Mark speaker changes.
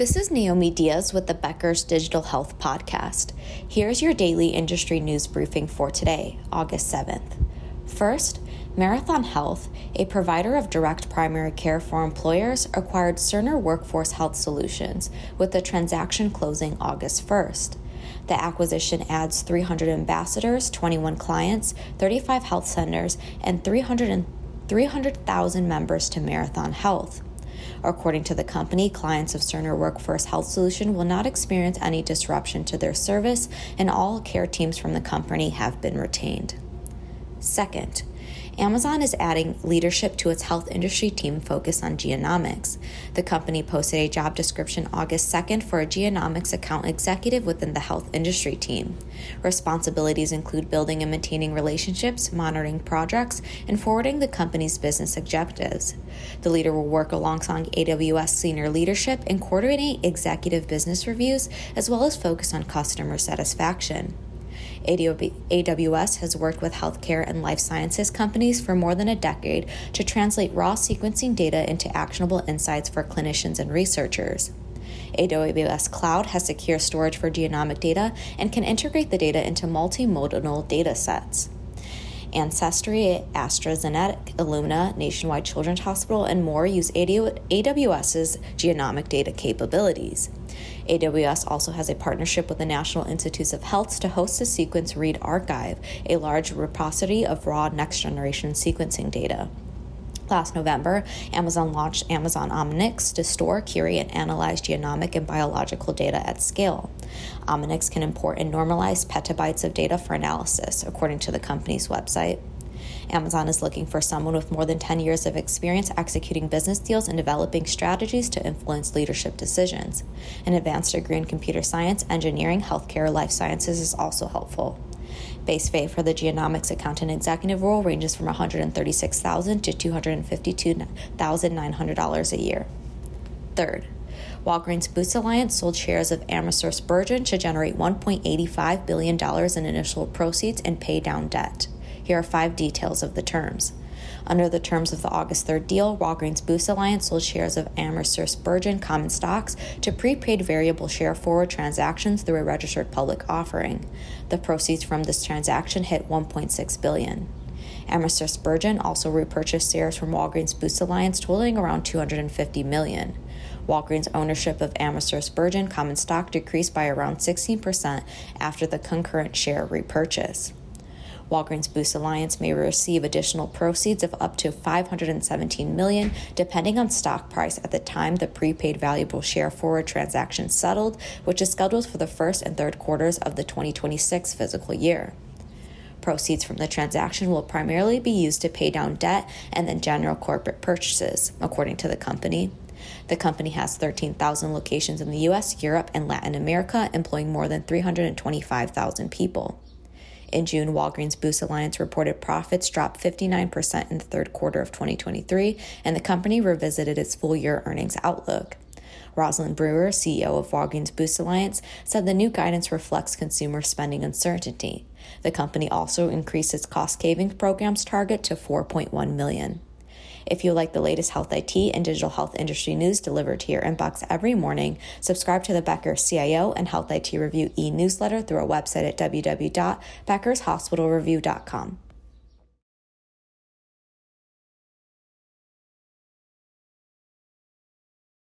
Speaker 1: This is Naomi Diaz with the Becker's Digital Health Podcast. Here's your daily industry news briefing for today, August 7th. First, Marathon Health, a provider of direct primary care for employers, acquired Cerner Workforce Health Solutions, with the transaction closing August 1st. The acquisition adds 300 ambassadors, 21 clients, 35 health centers, and 300,000 members to Marathon Health. According to the company, clients of Cerner Workforce Health Solution will not experience any disruption to their service, and all care teams from the company have been retained. Second, Amazon is adding leadership to its health industry team focused on genomics. The company posted a job description August 2nd for a genomics account executive within the health industry team. Responsibilities include building and maintaining relationships, monitoring projects, and forwarding the company's business objectives. The leader will work alongside AWS senior leadership and coordinate executive business reviews, as well as focus on customer satisfaction. AWS has worked with healthcare and life sciences companies for more than a decade to translate raw sequencing data into actionable insights for clinicians and researchers. AWS Cloud has secure storage for genomic data and can integrate the data into multimodal data sets. Ancestry, AstraZeneca, Illumina, Nationwide Children's Hospital, and more use AWS's genomic data capabilities. AWS also has a partnership with the National Institutes of Health to host the Sequence Read Archive, a large repository of raw next generation sequencing data. Last November, Amazon launched Amazon Omics to store, curate, and analyze genomic and biological data at scale. Omics can import and normalize petabytes of data for analysis, according to the company's website. Amazon is looking for someone with more than 10 years of experience executing business deals and developing strategies to influence leadership decisions. An advanced degree in computer science, engineering, healthcare, or life sciences is also helpful. Base pay for the genomics accountant executive role ranges from 136,000 to $252,900 a year. Third, Walgreens Boots Alliance sold shares of AmerisourceBergen to generate $1.85 billion in initial proceeds and pay down debt. Here are five details of the terms. Under the terms of the August 3rd deal, Walgreens Boots Alliance sold shares of AmerisourceBergen common stocks to prepaid variable share forward transactions through a registered public offering. The proceeds from this transaction hit 1.6 billion. AmerisourceBergen also repurchased shares from Walgreens Boots Alliance totaling around 250 million. Walgreens' ownership of AmerisourceBergen common stock decreased by around 16% after the concurrent share repurchase. Walgreens Boots Alliance may receive additional proceeds of up to 517 million depending on stock price at the time the prepaid valuable share forward transaction settled, which is scheduled for the first and third quarters of the 2026 fiscal year. Proceeds from the transaction will primarily be used to pay down debt and then general corporate purchases, according to the company. The company has 13,000 locations in the US, Europe, and Latin America, employing more than 325,000 people. In June, Walgreens Boots Alliance reported profits dropped 59% in the third quarter of 2023, and the company revisited its full year earnings outlook. Rosalind Brewer, CEO of Walgreens Boots Alliance, said the new guidance reflects consumer spending uncertainty. The company also increased its cost savings programs target to 4.1 million. If you like the latest health IT and digital health industry news delivered to your inbox every morning, subscribe to the Becker CIO and Health IT Review e newsletter through our website at www.beckershospitalreview.com.